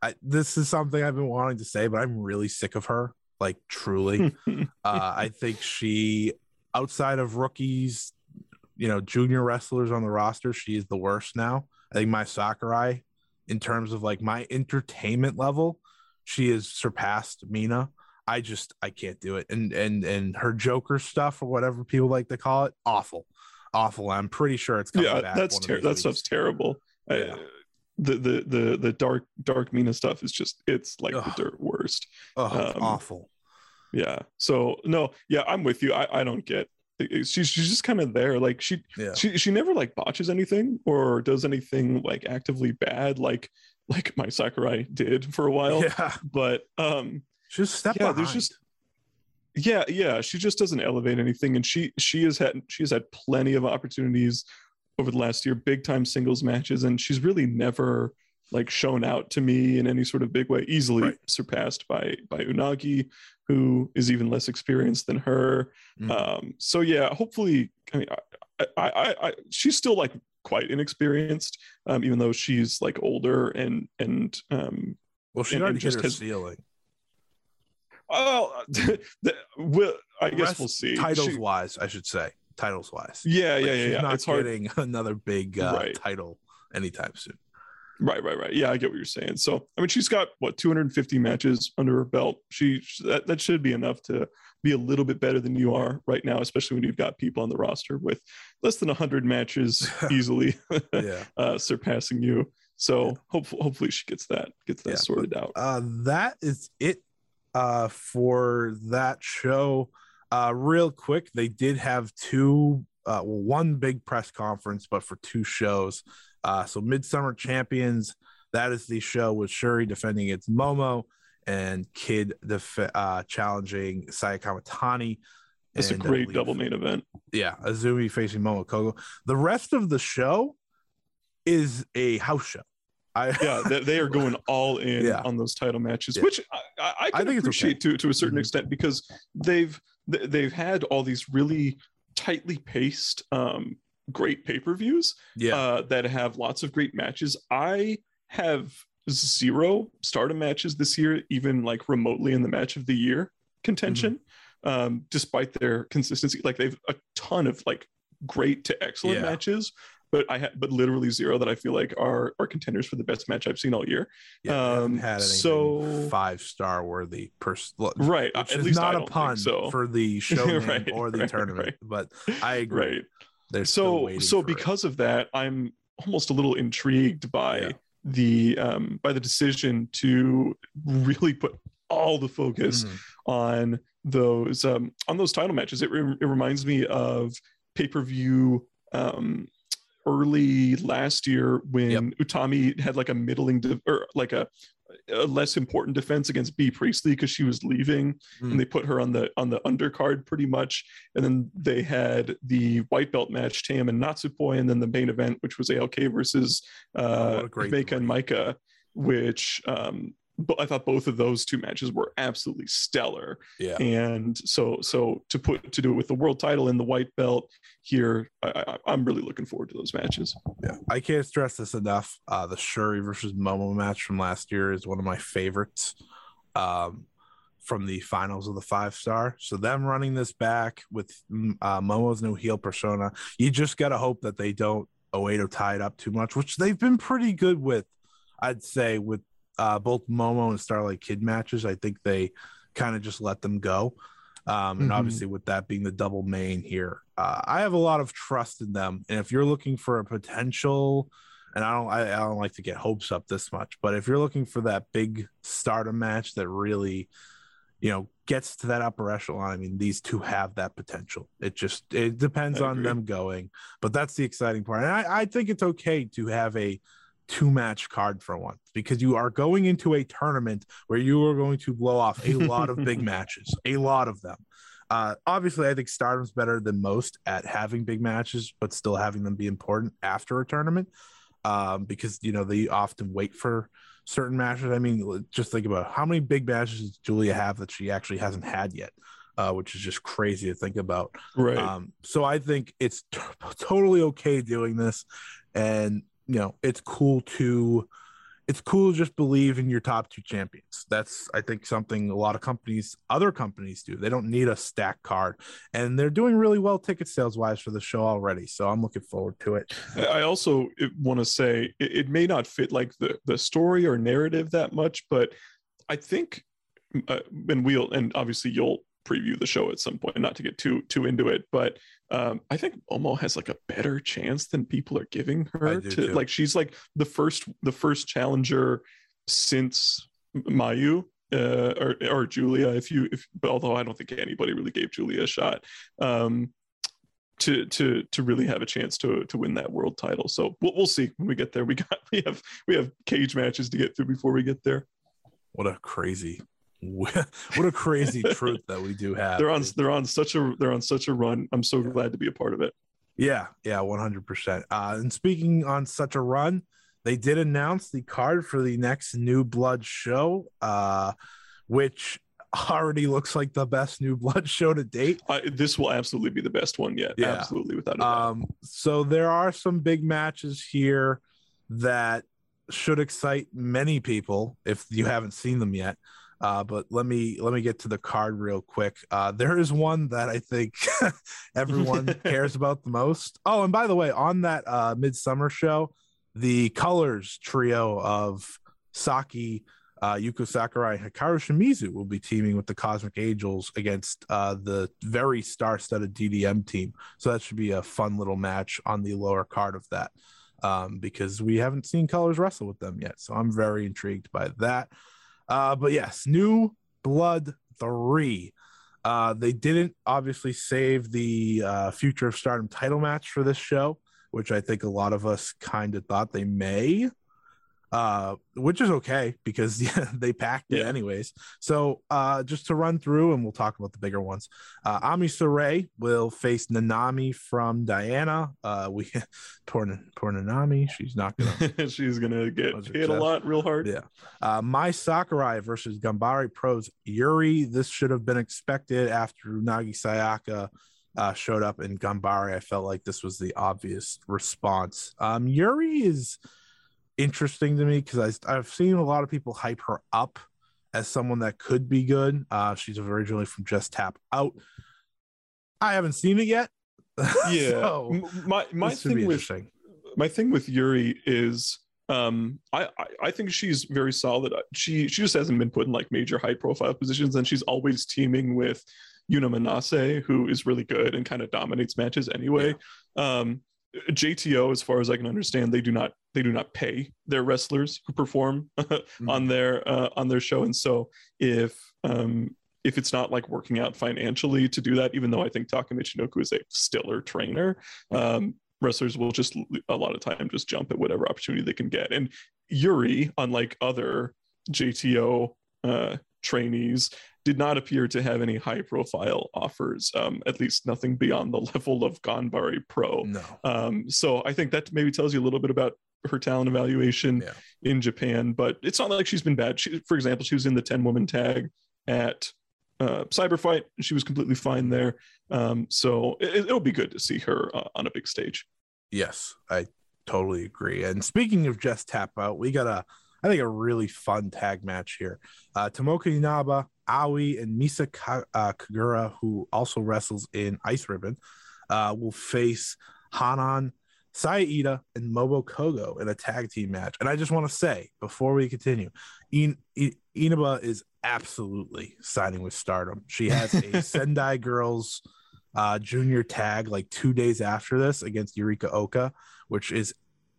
I, this is something I've been wanting to say, but I'm really sick of her. Like truly, [LAUGHS] uh, I think she, outside of rookies, you know, junior wrestlers on the roster, she is the worst now. I think Mai Sakurai, in terms of like my entertainment level, she has surpassed Mina. I just I can't do it. And and and her Joker stuff or whatever people like to call it, awful, awful. I'm pretty sure it's coming yeah back. that's ter- that weeks. stuff's terrible I- the, the the the dark dark mina stuff is just it's like Ugh. the dirt worst Oh, um, awful. yeah so no yeah i'm with you i, I don't get she's, she's just kind of there like she Yeah. she she never like botches anything or does anything like actively bad like like Mai Sakurai did for a while [LAUGHS] yeah. but um Just step yeah behind. there's just yeah yeah she just doesn't elevate anything and she she has had she has had plenty of opportunities over the last year big time singles matches and she's really never like shown out to me in any sort of big way easily Right. surpassed by by unagi who is even less experienced than her Mm. um so yeah hopefully i mean I, I i i she's still like quite inexperienced um even though she's like older and and um well, she and- already and hit just her has- ceiling. Well [LAUGHS] the, we'll, i guess Rest- we'll see Titles She- wise, I should say. Titles wise. yeah Like, yeah yeah, she's yeah. not it's hard getting [LAUGHS] another big uh, Right. title anytime soon. Right, right, right. Yeah, I get what you're saying. So, I mean, she's got what 250 matches under her belt. She that, that should be enough to be a little bit better than you are right now, especially when you've got people on the roster with less than 100 matches [LAUGHS] easily Yeah. uh, surpassing you. So, hopefully, hopefully she gets that gets that Yeah, sorted out. uh, that is it uh, for that show. Uh, real quick, they did have two, uh, well, one big press conference, but for two shows. Uh, so, Midsummer Champions, that is the show with Syuri defending its Momo and Kid def- uh, challenging Saya Kamitani. It's a great believe- double main event. Yeah, Azumi facing Momo Kogo. The rest of the show is a house show. I [LAUGHS] Yeah, they, they are going all in Yeah. on those title matches, Yeah. which I, I, I can think it's okay. appreciate to to a certain Mhm. extent because they've they've had all these really tightly paced, um, great pay per views yeah. uh, that have lots of great matches. I have zero stardom matches this year, even like remotely in the match of the year contention, Mm-hmm. um, despite their consistency. Like they've a ton of like great to excellent Yeah. matches, but I had but literally zero that I feel like are are contenders for the best match I've seen all year. Yeah, Um, had so- five star worthy person. Right. Which At least not a pun so. for the [LAUGHS] show Right, or the right, tournament, right. but I agree. right. They're so so for it. because of that i'm almost a little intrigued by Yeah. the um by the decision to really put all the focus Mhm. on those um on those title matches it, re- it reminds me of pay-per-view um early last year when Yep. utami had like a middling de- or like a a less important defense against Bea Priestley because she was leaving, Mm. and they put her on the on the undercard pretty much. And then they had the white belt match, Tam and Natsupoi, and then the main event, which was ALK versus Oh, uh, what a great Himeka and. Maika, which um, but I thought both of those two matches were absolutely stellar. Yeah. And so so to put to do it with the world title and the white belt here, I, I, am really looking forward to those matches. Yeah, I can't stress this enough. Uh, the Syuri versus Momo match from last year is one of my favorites. Um, from the finals of the five star. So them running this back with mm, uh, Momo's new heel persona, you just gotta hope that they don't Oedo tie it up too much, which they've been pretty good with. I'd say with uh, both Momo and Starlight Kid matches, I think they kind of just let them go. Um, and mm-hmm. obviously, with that being the double main here, uh, I have a lot of trust in them. And if you're looking for a potential, and I don't, I, I don't like to get hopes up this much, but if you're looking for that big stardom match that really you know gets to that upper echelon i mean these two have that potential it just it depends on them going but that's the exciting part and I, I think it's okay to have a two match card for once because you are going into a tournament where you are going to blow off a lot of big [LAUGHS] matches a lot of them uh, obviously, I think Stardom's better than most at having big matches, but still having them be important after a tournament um, because you know they often wait for certain matches. I mean, just think about how many big matches does Giulia have that she actually hasn't had yet, uh, which is just crazy to think about. Right. Um, so I think it's t- totally okay doing this, and you know, it's cool to it's cool to just believe in your top two champions. That's I think something a lot of companies, other companies do. They don't need a stack card, and they're doing really well ticket sales wise for the show already. So I'm looking forward to it. I also want to say it, it, may not fit like the the story or narrative that much, but I think, uh, and we'll and obviously you'll preview the show at some point, not to get too too into it, but um, I think Momo has like a better chance than people are giving her to too. like she's like the first the first challenger since Mayu uh, or or Giulia if you if although I don't think anybody really gave Giulia a shot um, to to to really have a chance to to win that world title. So we'll, we'll see when we get there. We got [LAUGHS] we have we have cage matches to get through before we get there. What a crazy [LAUGHS] what a crazy truth that we do have. They're on they're on such a they're on such a run. I'm so glad to be a part of it. Yeah, yeah, 100%. Uh, and speaking on such a run, they did announce the card for the next New Blood show, uh, which already looks like the best New Blood [LAUGHS] show to date. Uh, this will absolutely be the best one yet. Yeah. Absolutely, without a doubt. Um, so there are some big matches here that should excite many people if you haven't seen them yet. Uh, but let me let me get to the card real quick. Uh, there is one that I think [LAUGHS] everyone [LAUGHS] cares about the most. Oh, and by the way, on that uh, midsummer show, the colors trio of Saki, uh, Yuko Sakurai, Hikaru Shimizu will be teaming with the Cosmic Angels against uh, the very star-studded DDM team. So that should be a fun little match on the lower card of that um, because we haven't seen Colors wrestle with them yet. So I'm very intrigued by that. Uh, but yes, New Blood 3. Uh, they didn't obviously save the uh, Future of Stardom title match for this show, which I think a lot of us kind of thought they may uh, which is okay because [LAUGHS] yeah, they packed it yeah. anyways. So uh, just to run through, and we'll talk about the bigger ones. Uh, Ami Sourei will face Nanami from Diana. Uh, we [LAUGHS] poor poor Nanami, she's not gonna [LAUGHS] she's gonna get hit a lot real hard. Yeah. Uh, Mai Sakurai versus Ganbare Pro's Yuri. This should have been expected after Unagi Sayaka. Uh, showed up in Gambari. I felt like this was the obvious response. Um, Yuri is interesting to me because I've seen a lot of people hype her up as someone that could be good. Uh, she's originally from Just Tap Out. I haven't seen it yet. [LAUGHS] Yeah, so my my thing with my thing with Yuri is um I, I, I think she's very solid. She she just hasn't been put in like major high profile positions, and she's always teaming with Yuna Manase, who is really good and kind of dominates matches anyway. Yeah. Um, JTO, as far as I can understand, they do not they do not pay their wrestlers who perform [LAUGHS] mm-hmm. on their uh, on their show, and so if um, if it's not like working out financially to do that, even though I think Taka Michinoku is a stellar trainer, um, wrestlers will just a lot of time just jump at whatever opportunity they can get. And Yuri, unlike other JTO uh, trainees, did not appear to have any high profile offers, um, at least nothing beyond the [LAUGHS] level of Ganbare Pro. No. Um, so I think that maybe tells you a little bit about her talent evaluation Yeah. in Japan, but it's not like she's been bad. She, for example, she was in the 10 woman tag at uh, Cyberfight. She was completely fine there. Um, so it, it'll be good to see her uh, on a big stage. Yes, I totally agree. And speaking of just tap out, we got a I think a really fun tag match here. Uh, Tomoka Inaba, Aoi, and Misa uh, Kagura, who also wrestles in Ice Ribbon, uh, will face Hanan, Saida, and Momo Kogo in a tag team match. And I just want to say before we continue, In- In- Inaba is absolutely signing with Stardom. She has a [LAUGHS] Sendai Girls uh, junior tag like two days after this against Yurika Oka, which is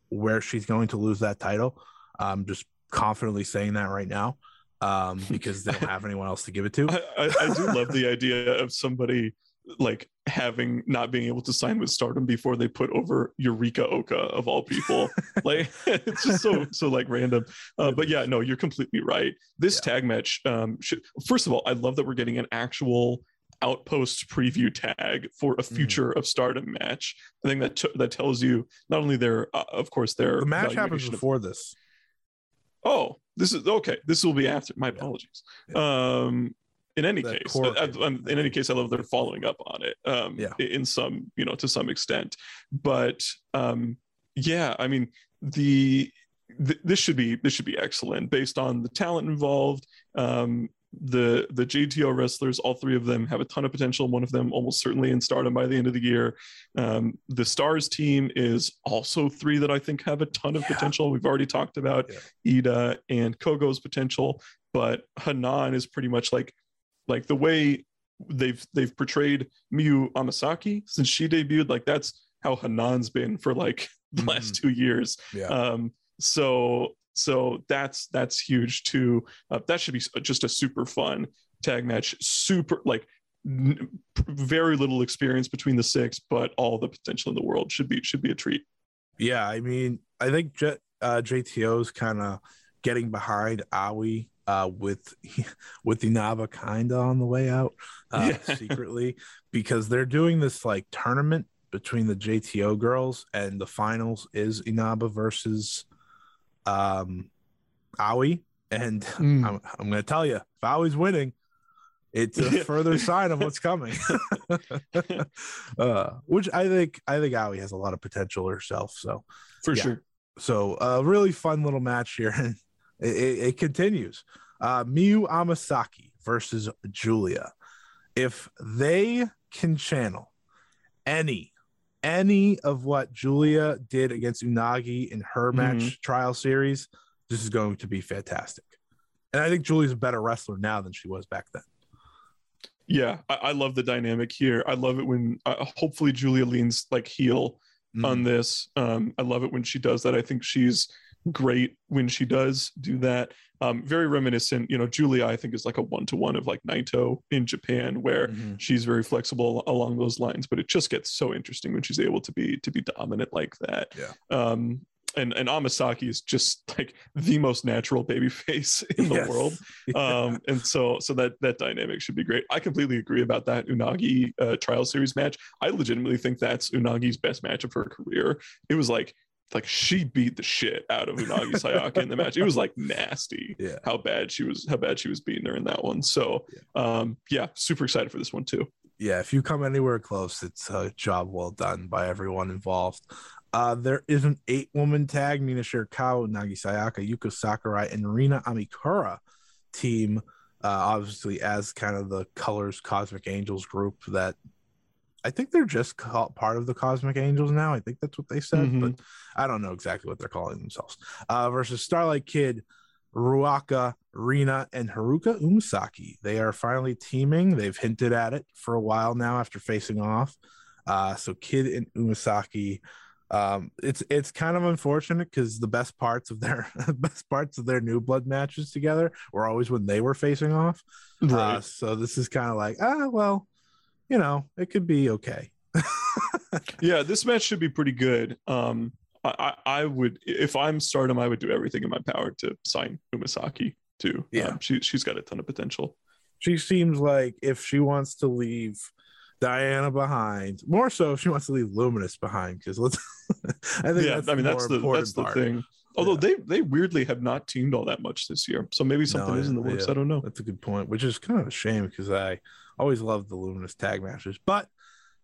where she's going to lose that title. I'm just confidently saying that right now um, [LAUGHS] because they don't have anyone else to give it to. I, I, I do love the idea of somebody like having not being able to sign with Stardom before they put over Yurika Oka of all people. [LAUGHS] like [LAUGHS] it's just so so like random. Uh, but yeah, no, you're completely right. This Yeah. tag match, um, should, first of all, I love that we're getting an actual outpost preview tag for a future of Stardom match. I think that t- that tells you not only their, uh, of course, their The match happens evaluation of- before this. Oh, this is okay. This will be after. My apologies. Um, in any The case, I- I- in any case, I love they're following up on it. Um, Yeah. in some, you know, to some extent, but um, yeah, I mean, the th- this should be this should be excellent based on the talent involved. Um, the the JTO wrestlers, all three of them have a ton of potential. One of them almost certainly in stardom by the end of the year. Um, the Stars team is also three that I think have a ton of Yeah. potential. We've already talked about Yeah. Iida and Kogo's potential, but Hanan is pretty much like like the way they've they've portrayed Miyu Amasaki since she debuted. Like that's how Hanan's been for like [LAUGHS] the last two years. Yeah. Um, so so that's that's huge too. Uh, that should be just a super fun tag match. Super like n- very little experience between the six, but all the potential in the world should be should be a treat. Yeah, I mean, I think J- uh, JTO's kind of getting behind Aoi uh, with [LAUGHS] with Inaba kind of on the way out uh, Yeah. [LAUGHS] secretly because they're doing this like tournament between the JTO girls and the finals is Inaba versus um Aoi and Mm. I'm, I'm gonna tell you if Aoi's winning it's a [LAUGHS] further sign of what's coming [LAUGHS] uh which I think I think Aoi has a lot of potential herself so For Yeah. sure. so a really fun little match here, and it, it, it continues. Uh, Miyu Amasaki versus Giulia. If they can channel any any of what Giulia did against Unagi in her match trial series, this is going to be fantastic. And I think Giulia's a better wrestler now than she was back then. Yeah, I, I love the dynamic here. I love it when uh, hopefully Giulia leans like heel Mm. on this. Um, I love it when she does that. I think she's great when she does do that. Um, very reminiscent, you know, Giulia, I think is like a one to one of like Naito in Japan, where Mhm. she's very flexible along those lines. But it just gets so interesting when she's able to be to be dominant like that. Yeah. Um, and and Amasaki is just like the most natural baby [LAUGHS] face in the Yes. world [LAUGHS] um and so so that that dynamic should be great i completely agree about that unagi uh, trial series match i legitimately think that's unagi's best match of her career it was like like she beat the shit out of unagi sayaka in the match it was like nasty [LAUGHS] Yeah. how bad she was how bad she was beating her in that one so um yeah super excited for this one too yeah, if you come anywhere close, it's a job well done by everyone involved. Uh, there is an eight woman tag Mina Shirakawa, Unagi Sayaka, Yuko Sakurai, and Rina Amikura team, uh, obviously, as kind of the Colors Cosmic Angels group that I think they're just called part of the Cosmic Angels now. I think that's what they said, Mhm. but I don't know exactly what they're calling themselves. Uh, versus Starlight Kid, Ruaka, Rina, and Haruka Umesaki. They are finally teaming. They've hinted at it for a while now after facing off. Uh, so Kid and Umesaki. Um, it's it's kind of unfortunate because the best parts of their [LAUGHS] best parts of their new blood matches together were always when they were facing off. Uh, so this is kind of like ah well, you know it could be okay. [LAUGHS] yeah this match should be pretty good um I, I I would if i'm stardom i would do everything in my power to sign Umesaki too Yeah. um, she, she's got a ton of potential she seems like if she wants to leave Diana behind. More so if she wants to leave Luminous behind, because let's. [LAUGHS] I think yeah, that's I mean the that's the that's the part. thing. Although Yeah. they they weirdly have not teamed all that much this year, so maybe something No, is in the works. yeah, I don't know. That's a good point, which is kind of a shame because I always loved the Luminous tag matches. But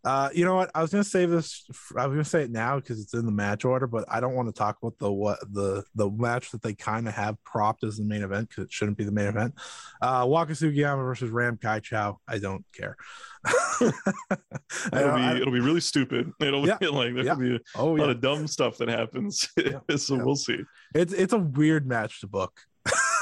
uh, you know what? I was gonna say this. I was gonna say it now because it's in the match order, but I don't want to talk about the what the the match that they kind of have propped as the main event because it shouldn't be the main event. Uh, Waka Tsukiyama versus Ram Kaicho. I don't care. [LAUGHS] It'll don't- be I- it'll be really stupid. [LAUGHS] It'll Yeah, be [LAUGHS] like there yeah. be a oh lot yeah, of dumb stuff that happens. so we'll see. it's it's a weird match to book.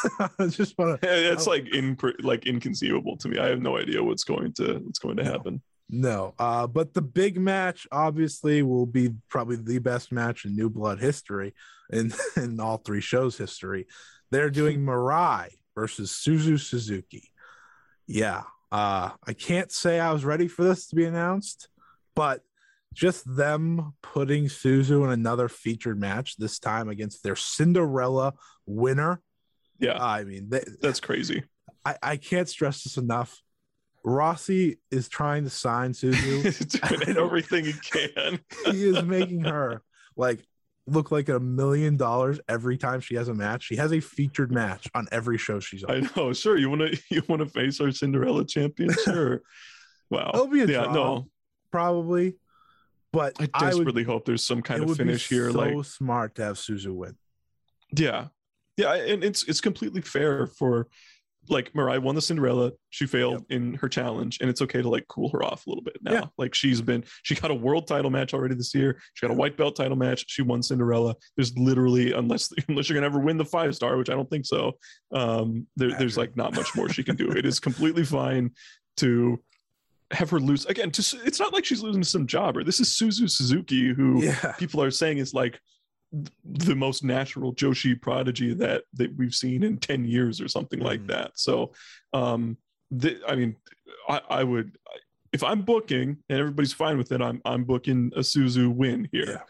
[LAUGHS] I just want to. It's like in like inconceivable to me. I have no idea what's going to what's going to happen. No, uh, but the big match obviously will be probably the best match in New Blood history, in [LAUGHS] in all three shows history. They're doing [LAUGHS] Mirai versus Suzu Suzuki. Yeah, uh, I can't say I was ready for this to be announced, but just them putting Suzu in another featured match this time against their Cinderella winner. Yeah, I mean, they, that's crazy. I, I can't stress this enough. Rossy is trying to sign Suzu. [LAUGHS] Doing [LAUGHS] everything he can. he is making her like look like a million dollars every time she has a match. She has a featured match on every show she's on. I know. Sure, you want to [LAUGHS] you want to face our Cinderella champion? Sure. Wow. It'll be a yeah. No, probably, but I I, would, desperately hope there's some kind of finish here. so Like, smart to have Suzu win. yeah, yeah, and it's it's completely fair for like Mirai won the Cinderella. She failed in her challenge, and it's okay to like cool her off a little bit now. Yeah. Like she's been she got a world title match already this year. She got a white belt title match. She won Cinderella. There's literally unless [LAUGHS] unless you're gonna ever win the five star, which I don't think so. Um, there, there's like not much more she can do. [LAUGHS] it is completely fine to have her lose again. To, it's not like she's losing to some jobber. This is Suzu Suzuki, who Yeah, people are saying is like the most natural Joshi prodigy that that we've seen in 10 years or something like Mhm. that. So um th- I mean I, I would if I'm booking and everybody's fine with it, I'm I'm booking a Suzu win here. Yeah.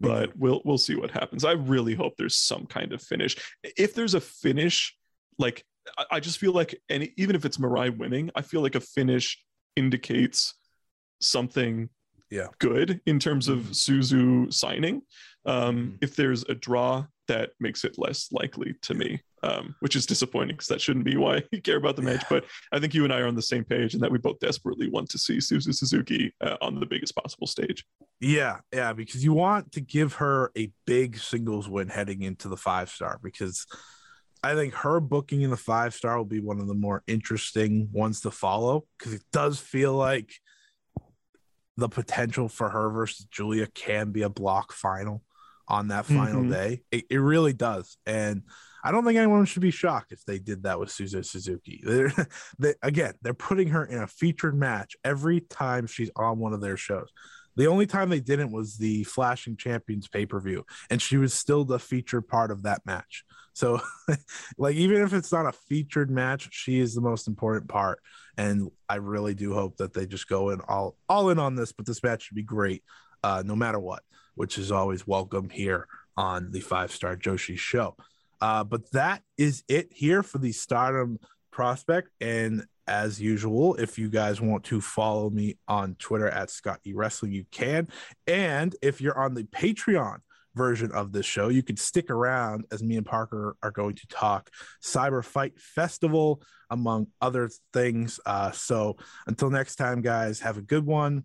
But we'll we'll see what happens. I really hope there's some kind of finish. If there's a finish, like I, I just feel like any even if it's Mirai winning, I feel like a finish indicates something Yeah. good in terms of Suzu signing. Um, Mhm. If there's a draw, that makes it less likely to me, um, which is disappointing because that shouldn't be why [LAUGHS] you care about the match. But I think you and I are on the same page and that we both desperately want to see Suzu Suzuki uh, on the biggest possible stage. yeah, yeah, because you want to give her a big singles win heading into the five star because I think her booking in the five star will be one of the more interesting ones to follow because it does feel like the potential for her versus Giulia can be a block final on that final Mhm. day. It, it really does. And I don't think anyone should be shocked if they did that with Suzu Suzuki. [LAUGHS] They're, they, again, they're putting her in a featured match every time she's on one of their shows. The only time they didn't was the Flashing Champions pay per view, and she was still the featured part of that match. So, [LAUGHS] like, even if it's not a featured match, she is the most important part. And I really do hope that they just go in all all in on this. But this match should be great, uh, no matter what, which is always welcome here on the Five Star Joshi Show. Uh, but that is it here for the Stardom prospect. And as usual, if you guys want to follow me on Twitter at Scott E Wrestling, you can. And if you're on the Patreon version of this show, you can stick around as me and Parker are going to talk Cyber Fight Festival, among other things. Uh, so until next time, guys, have a good one.